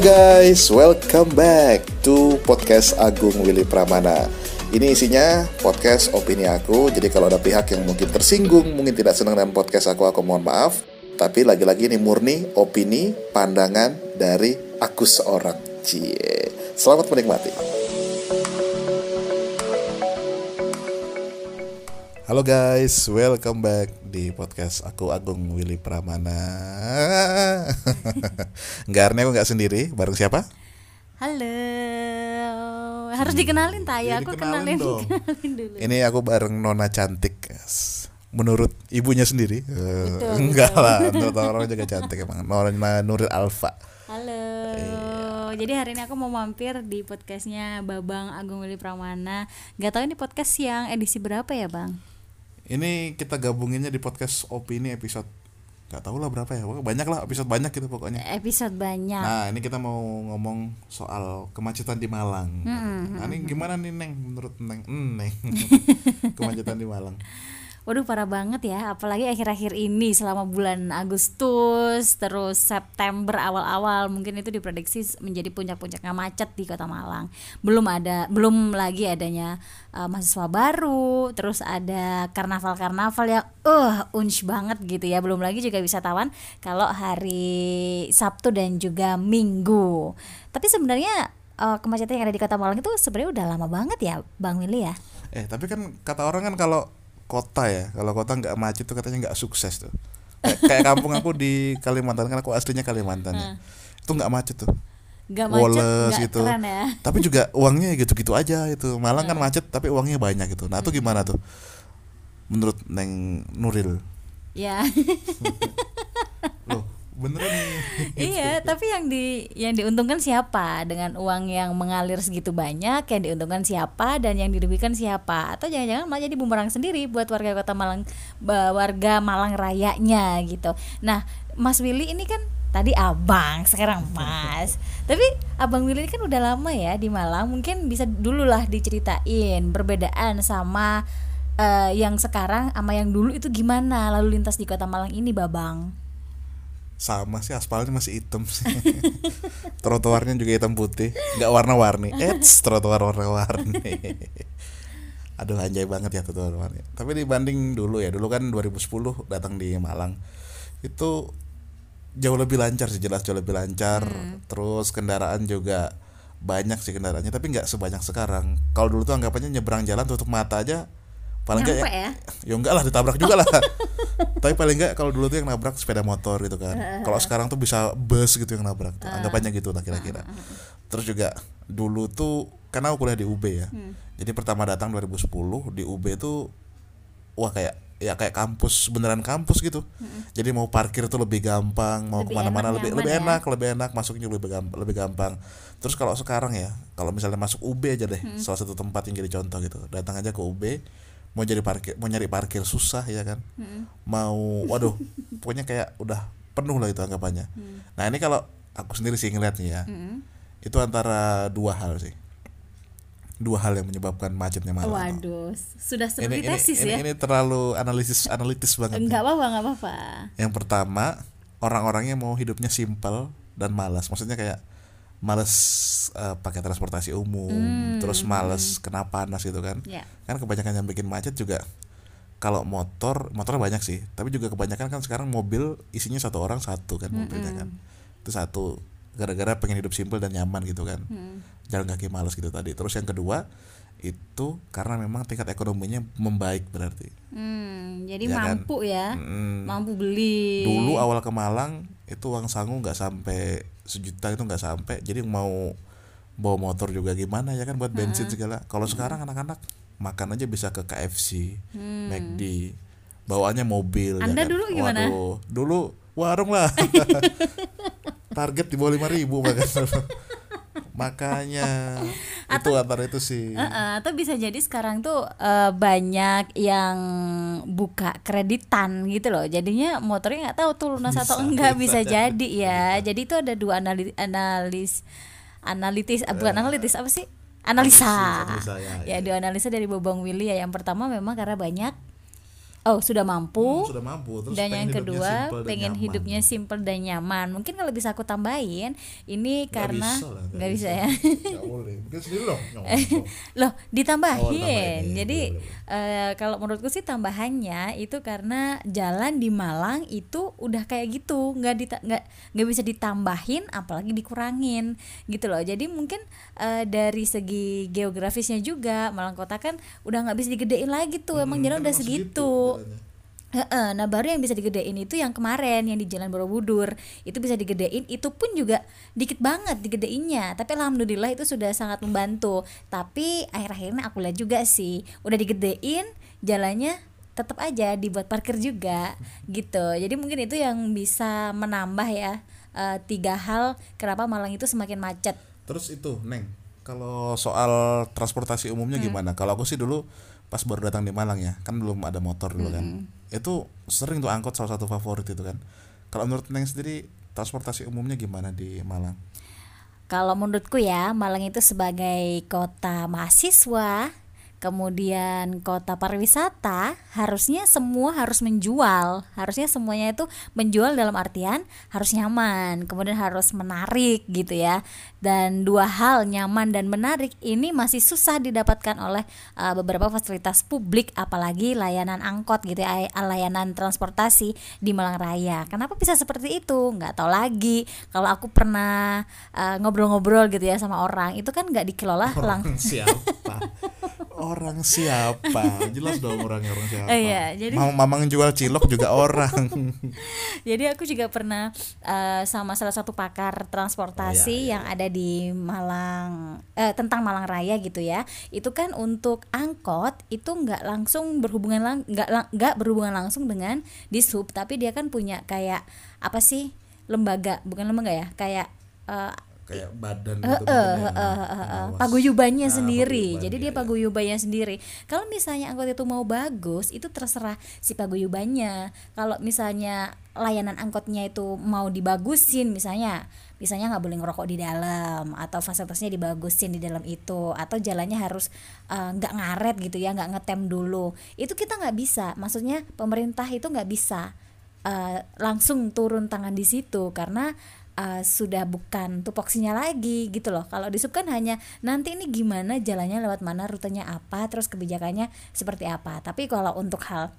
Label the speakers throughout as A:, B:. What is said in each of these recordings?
A: Guys, welcome back to podcast Agung Willy Pramana. Ini isinya podcast opini aku. Jadi kalau ada pihak yang mungkin tersinggung, mungkin tidak senang dengan podcast aku, aku mohon maaf. Tapi lagi-lagi ini murni opini, pandangan dari aku seorang. Cie. Selamat menikmati. Halo guys, welcome back di podcast aku Agung Willy Pramana. Enggak, Arne aku nggak sendiri, bareng siapa?
B: Halo. Harus dikenalin tak ya? Aku kenalin,
A: dong.
B: kenalin dulu.
A: Ini aku bareng Nona cantik. Menurut ibunya sendiri? Eh,
B: Betul,
A: enggak lah, menurut orang juga cantik emang. Nona Nuril Alfa.
B: Halo.
A: Iya.
B: Jadi hari ini aku mau mampir di podcastnya Babang Agung Willy Pramana. Gak tahu ini podcast yang edisi berapa ya bang?
A: Ini kita gabunginnya di podcast opini episode nggak tahu lah berapa ya, pokoknya banyak lah episode banyak gitu pokoknya.
B: Episode banyak.
A: Nah ini kita mau ngomong soal kemacetan di Malang. Nah ini gimana nih Neng menurut Neng? Hmm, Neng. kemacetan di Malang.
B: Waduh parah banget ya, apalagi akhir-akhir ini selama bulan Agustus terus September awal-awal mungkin itu diprediksi menjadi puncak-puncaknya macet di Kota Malang. Belum ada, belum lagi adanya uh, mahasiswa baru, terus ada karnaval-karnaval yang uh unch banget gitu ya. Belum lagi juga wisatawan kalau hari Sabtu dan juga Minggu. Tapi sebenarnya uh, kemacetan yang ada di Kota Malang itu sebenarnya udah lama banget ya, Bang Willy ya.
A: Eh tapi kan kata orang kan kalau kota ya, kalau kota nggak macet tuh katanya nggak sukses tuh. Kayak, kampung aku di Kalimantan kan aku aslinya Kalimantan ya. Itu nggak macet tuh.
B: Gak macet,
A: Woles
B: gak
A: gitu.
B: keren ya.
A: Tapi juga uangnya gitu-gitu aja itu. Malang kan macet tapi uangnya banyak gitu. Nah, itu gimana tuh? Menurut Neng Nuril.
B: Ya.
A: Loh, beneran nih.
B: iya, tapi yang di yang diuntungkan siapa dengan uang yang mengalir segitu banyak? Yang diuntungkan siapa dan yang dirugikan siapa? Atau jangan-jangan malah jadi bumerang sendiri buat warga Kota Malang warga Malang rayanya gitu. Nah, Mas Willy ini kan tadi abang, sekarang Mas. tapi Abang Willy ini kan udah lama ya di Malang. Mungkin bisa dulu lah diceritain perbedaan sama eh, yang sekarang sama yang dulu itu gimana lalu lintas di Kota Malang ini, Babang?
A: Sama sih aspalnya masih hitam sih. Trotoarnya juga hitam putih, nggak warna-warni. Eits, trotoar warna-warni. Aduh anjay banget ya trotoar warni. Tapi dibanding dulu ya, dulu kan 2010 datang di Malang. Itu jauh lebih lancar sih, jelas jauh lebih lancar. Terus kendaraan juga banyak sih kendaraannya, tapi nggak sebanyak sekarang. Kalau dulu tuh anggapannya nyebrang jalan tutup mata aja paling nggak
B: Nyampe
A: ya,
B: ya?
A: ya enggak lah ditabrak juga lah. Tapi paling enggak kalau dulu tuh yang nabrak sepeda motor gitu kan. Kalau sekarang tuh bisa bus gitu yang nabrak tuh. anggapannya gitu lah kira-kira. Terus juga dulu tuh karena aku kuliah di UB ya. Jadi pertama datang 2010 di UB tuh wah kayak ya kayak kampus beneran kampus gitu. Jadi mau parkir tuh lebih gampang mau ke
B: mana-mana
A: lebih lebih
B: ya.
A: enak lebih enak masuknya lebih gampang lebih gampang. Terus kalau sekarang ya kalau misalnya masuk UB aja deh salah satu tempat yang jadi contoh gitu. Datang aja ke UB mau jadi parkir mau nyari parkir susah ya kan? Mau waduh pokoknya kayak udah penuh lah itu anggapannya. Nah ini kalau aku sendiri sih ngeliatnya ya itu antara dua hal sih. Dua hal yang menyebabkan macetnya Malang
B: Waduh, sudah
A: ini,
B: seperti
A: ini,
B: tesis
A: ini,
B: ya?
A: ini terlalu analisis analitis banget nih.
B: Enggak apa-apa, enggak apa-apa.
A: yang pertama orang-orangnya mau hidupnya simpel dan malas. Maksudnya kayak males eh, pakai transportasi umum terus males kena panas gitu kan.
B: Ya.
A: kan kebanyakan yang bikin macet juga kalau motor motornya banyak sih tapi juga kebanyakan kan sekarang mobil isinya satu orang satu kan mobilnya kan. Itu satu gara-gara pengen hidup simpel dan nyaman gitu kan. Jalan kaki males gitu tadi. Terus yang kedua itu karena memang tingkat ekonominya membaik berarti
B: Hmm, jadi
A: Ya kan?
B: mampu ya.
A: Mm.
B: Mampu beli.
A: dulu awal ke Malang itu uang sangu nggak sampai sejuta itu nggak sampai jadi mau bawa motor juga gimana ya kan buat bensin segala kalau sekarang anak-anak makan aja bisa ke KFC, McD, bawaannya mobil. ya
B: Anda
A: kan?
B: dulu gimana?
A: Waduh, dulu warung lah. Target di bawah lima ribu bahkan. Makanya itu antara itu sih.
B: Heeh, atau bisa jadi sekarang tuh eh, banyak yang buka kreditan gitu loh. Jadinya motornya nggak tahu tuh lunas atau
A: Bisa,
B: enggak
A: bisa.
B: bisa jadi ya. Jadi itu ada dua analis analis analitis ah, bukan analitis apa sih? Analisa.
A: Analisa, ya,
B: ya, dua analisa dari Bobong Willy ya. Yang pertama memang karena banyak oh sudah mampu.
A: Hmm, sudah mampu. Terus
B: dan yang kedua
A: simple dan
B: pengen
A: nyaman.
B: hidupnya simple dan nyaman. Mungkin kalau bisa aku tambahin ini
A: Nggak
B: karena
A: bisa lah,
B: nggak bisa. ya.
A: Nggak boleh. Mungkin sendiri loh nyomong.
B: loh ditambahin,
A: Oh,
B: jadi eh, kalau menurutku sih tambahannya itu karena jalan di Malang itu udah kayak gitu. Nggak dita- nggak nggak bisa ditambahin apalagi dikurangin. Gitu loh. Jadi mungkin eh, dari segi geografisnya juga Malang kota kan udah nggak bisa digedein lagi tuh. Emang
A: Hmm,
B: jalan
A: kan
B: udah
A: emang
B: segitu Heeh, nah baru yang bisa digedein itu yang kemarin yang di Jalan Borobudur. Itu bisa digedein itu pun juga dikit banget digedeinnya. Tapi alhamdulillah itu sudah sangat membantu. Tapi akhir-akhirnya aku lihat juga sih udah digedein jalannya tetap aja dibuat parkir juga gitu. Jadi mungkin itu yang bisa menambah ya eh, tiga hal kenapa Malang itu semakin macet.
A: Terus itu, Neng, kalau soal transportasi umumnya
B: Hmm.
A: gimana? Kalau aku sih dulu pas baru datang di Malang ya, kan belum ada motor dulu kan.
B: Hmm.
A: Itu sering tuh angkot salah satu favorit itu kan. Kalau menurut Neng sendiri transportasi umumnya gimana di Malang?
B: Kalau menurutku ya, Malang itu sebagai kota mahasiswa, kemudian kota pariwisata, harusnya semua harus menjual. Harusnya semuanya itu menjual dalam artian harus nyaman, kemudian harus menarik gitu ya. Dan dua hal nyaman dan menarik ini masih susah didapatkan oleh uh, beberapa fasilitas publik apalagi layanan angkot gitu ya, layanan transportasi di Malang Raya. Kenapa bisa seperti itu? Nggak tahu lagi. Kalau aku pernah uh, ngobrol-ngobrol gitu ya sama orang, itu kan nggak dikelola lang
A: Orang siapa? orang siapa? Jelas dong orangnya orang siapa.
B: Oh iya, jadi-
A: Mau mamang jual cilok juga orang.
B: Jadi aku juga pernah uh, sama salah satu pakar transportasi
A: Oh, iya, iya.
B: yang ada di Malang eh, tentang Malang Raya gitu ya. Itu kan untuk angkot itu nggak langsung berhubungan lang nggak nggak berhubungan langsung dengan dishub, tapi dia kan punya kayak apa sih lembaga bukan lembaga ya kayak uh,
A: Kayak badan
B: Eh,
A: gitu. ya,
B: eh, eh, eh,
A: pengawas.
B: paguyubannya
A: Ah,
B: sendiri.
A: paguyuban,
B: Jadi
A: iya,
B: dia
A: iya.
B: paguyubannya sendiri. Kalau misalnya angkot itu mau bagus, itu terserah si paguyubannya. Kalau misalnya layanan angkotnya itu mau dibagusin, misalnya, misalnya nggak boleh ngerokok di dalam, atau fasilitasnya dibagusin di dalam itu, atau jalannya harus eh, nggak ngaret gitu ya, nggak ngetem dulu. Itu kita nggak bisa. Maksudnya pemerintah itu nggak bisa eh, langsung turun tangan di situ karena uh, sudah bukan tupoksinya lagi gitu loh. Kalau di sub kan hanya nanti ini gimana jalannya lewat mana, rutenya apa, terus kebijakannya seperti apa. Tapi kalau untuk hal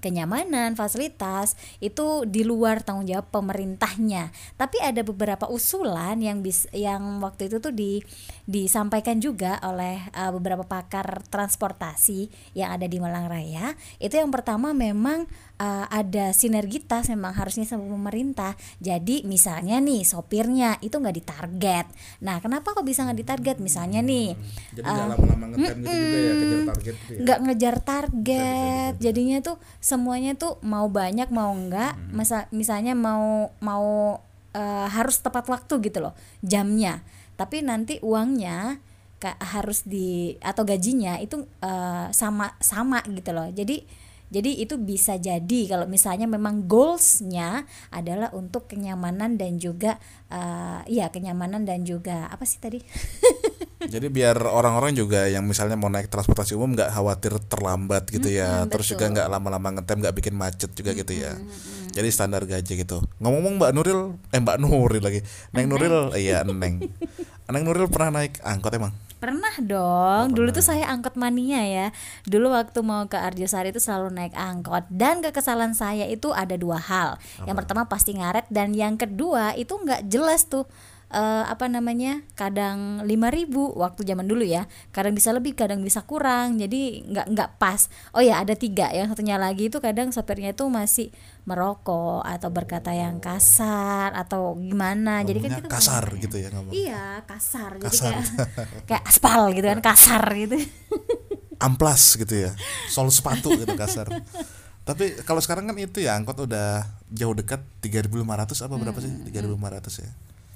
B: kenyamanan, fasilitas itu di luar tanggung jawab pemerintahnya. Tapi ada beberapa usulan yang bis, yang waktu itu tuh di disampaikan juga oleh uh, beberapa pakar transportasi yang ada di Malang Raya. Itu yang pertama memang uh, ada sinergitas memang harusnya sama pemerintah. Jadi misalnya nih sopirnya itu nggak ditarget. Nah, kenapa kok bisa nggak ditarget? Misalnya nih
A: Jadi nggak lama-lama ngetem gitu juga ya kejar target gitu ya.
B: nggak ngejar target jadinya tuh semuanya tuh mau banyak mau enggak masa misalnya mau mau eh, harus tepat waktu gitu loh jamnya tapi nanti uangnya harus di atau gajinya itu eh, sama sama gitu loh jadi jadi itu bisa jadi kalau misalnya memang goalsnya adalah untuk kenyamanan dan juga eh, ya kenyamanan dan juga apa sih tadi
A: Jadi biar orang-orang juga yang misalnya mau naik transportasi umum nggak khawatir terlambat gitu ya, terus juga nggak lama-lama ngetem nggak bikin macet juga gitu ya. Jadi standar gaji gitu. Ngomong-ngomong Mbak Nuril, eh Mbak Nuril lagi, Neng Nuril, iya Neng. Neng Nuril pernah naik angkot emang?
B: Pernah dong. Dulu tuh saya angkot mania ya. Dulu waktu mau ke Arjosari itu selalu naik angkot dan kekesalan saya itu ada dua hal. Yang pertama pasti ngaret dan yang kedua itu nggak jelas tuh eh, apa namanya kadang 5000 waktu zaman dulu ya kadang bisa lebih kadang bisa kurang jadi nggak nggak pas oh ya ada tiga yang satunya lagi itu kadang sopirnya itu masih merokok atau berkata yang kasar atau gimana jadi kan kita
A: kasar gitu ya ngomong.
B: Iya kasar, jadi
A: Kasar.
B: kayak kayak aspal gitu kan kasar gitu.
A: Amplas gitu ya. Sol sepatu gitu kasar. Tapi kalau sekarang kan itu ya angkot udah jauh dekat 3.500 apa berapa sih? 3.500 ya.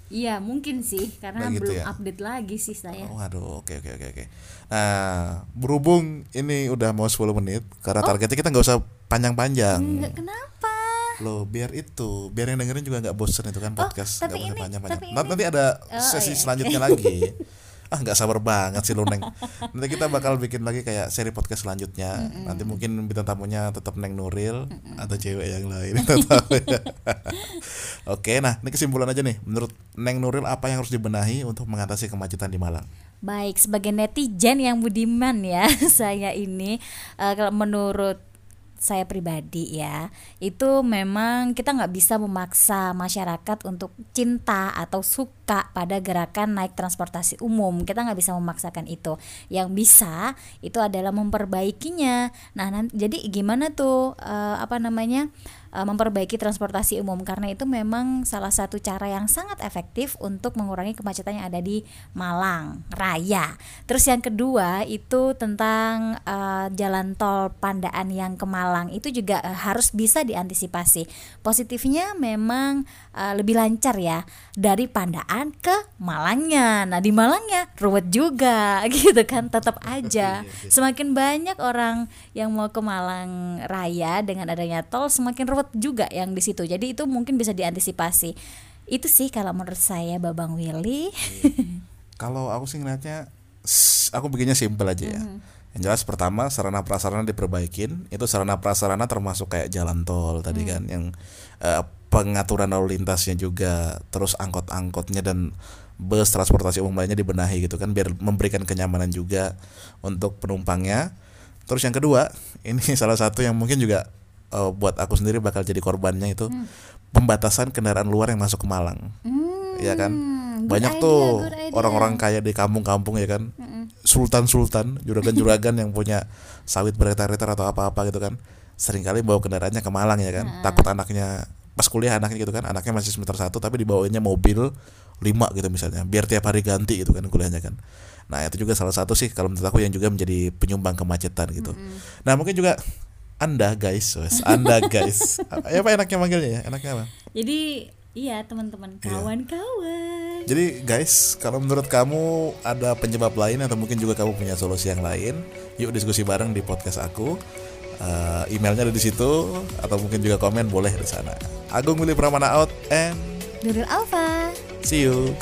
B: Iya mungkin sih karena
A: Begitu
B: belum
A: ya?
B: update lagi sih saya.
A: Oh, aduh, oke oke oke oke. Nah, berhubung ini udah mau 10 menit, karena targetnya kita nggak usah panjang-panjang.
B: Enggak kenapa?
A: Loh, biar itu, biar yang dengerin juga nggak bosen itu kan podcast,
B: tapi
A: nggak usah
B: ini-
A: panjang-panjang.
B: tapi
A: Nanti,
B: ini-
A: nanti ada
B: Oh,
A: sesi
B: iya,
A: selanjutnya lagi. ah nggak sabar banget sih lu neng. Nanti kita bakal bikin lagi kayak seri podcast selanjutnya. Nanti mungkin bintang tamunya tetap neng Nuril atau cewek yang lain tahu ya. oke nah ini kesimpulan aja nih. Menurut neng Nuril apa yang harus dibenahi untuk mengatasi kemacetan di Malang?
B: Baik, sebagai netizen yang budiman ya, saya ini eh, kalau menurut saya pribadi ya, itu memang kita nggak bisa memaksa masyarakat untuk cinta atau suka pada gerakan naik transportasi umum. Kita nggak bisa memaksakan itu. Yang bisa itu adalah memperbaikinya. Nah, jadi gimana tuh eh, apa namanya? Eh, memperbaiki transportasi umum karena itu memang salah satu cara yang sangat efektif untuk mengurangi kemacetan yang ada di Malang Raya. Terus yang kedua itu tentang eh, jalan tol Pandaan yang ke Malang itu juga eh, harus bisa diantisipasi. Positifnya memang eh, lebih lancar ya dari Pandaan ke Malangnya. Nah di Malangnya ruwet juga gitu kan tetap aja. Semakin banyak orang yang mau ke Malang Raya dengan adanya tol semakin ruwet juga yang di situ. Jadi itu mungkin bisa diantisipasi. Itu sih kalau menurut saya Babang Willy.
A: Kalau aku sih ngeliatnya aku bikinnya simpel aja ya. Yang jelas pertama sarana prasarana diperbaikin. Itu sarana prasarana termasuk kayak jalan tol tadi kan yang eh, pengaturan lalu lintasnya juga, terus angkot-angkotnya dan bus transportasi umum lainnya dibenahi gitu kan biar memberikan kenyamanan juga untuk penumpangnya. Terus yang kedua, ini salah satu yang mungkin juga eh, buat aku sendiri bakal jadi korbannya itu pembatasan kendaraan luar yang masuk ke Malang. Kan?
B: Hmm, good
A: Banyak
B: idea,
A: tuh orang-orang kaya di kampung-kampung ya kan. Sultan-sultan, juragan-juragan yang punya sawit berhektar-hektar atau apa-apa gitu kan. Seringkali bawa kendaraannya ke Malang ya kan. Takut anaknya pas kuliah anaknya gitu kan, anaknya masih semester satu tapi dibawainnya mobil lima gitu misalnya, biar tiap hari ganti gitu kan kuliahnya kan. Nah itu juga salah satu sih kalau menurut aku yang juga menjadi penyumbang kemacetan gitu. Nah mungkin juga anda guys, wes, anda guys, ya apa enaknya manggilnya ya, enaknya apa?
B: Jadi iya teman-teman
A: Iya.
B: kawan-kawan.
A: Jadi guys, kalau menurut kamu ada penyebab lain atau mungkin juga kamu punya solusi yang lain, yuk diskusi bareng di podcast aku. Eh, emailnya ada di situ atau mungkin juga komen boleh di sana. Agung Willy Pramana out and
B: Nuril Alfa.
A: see you.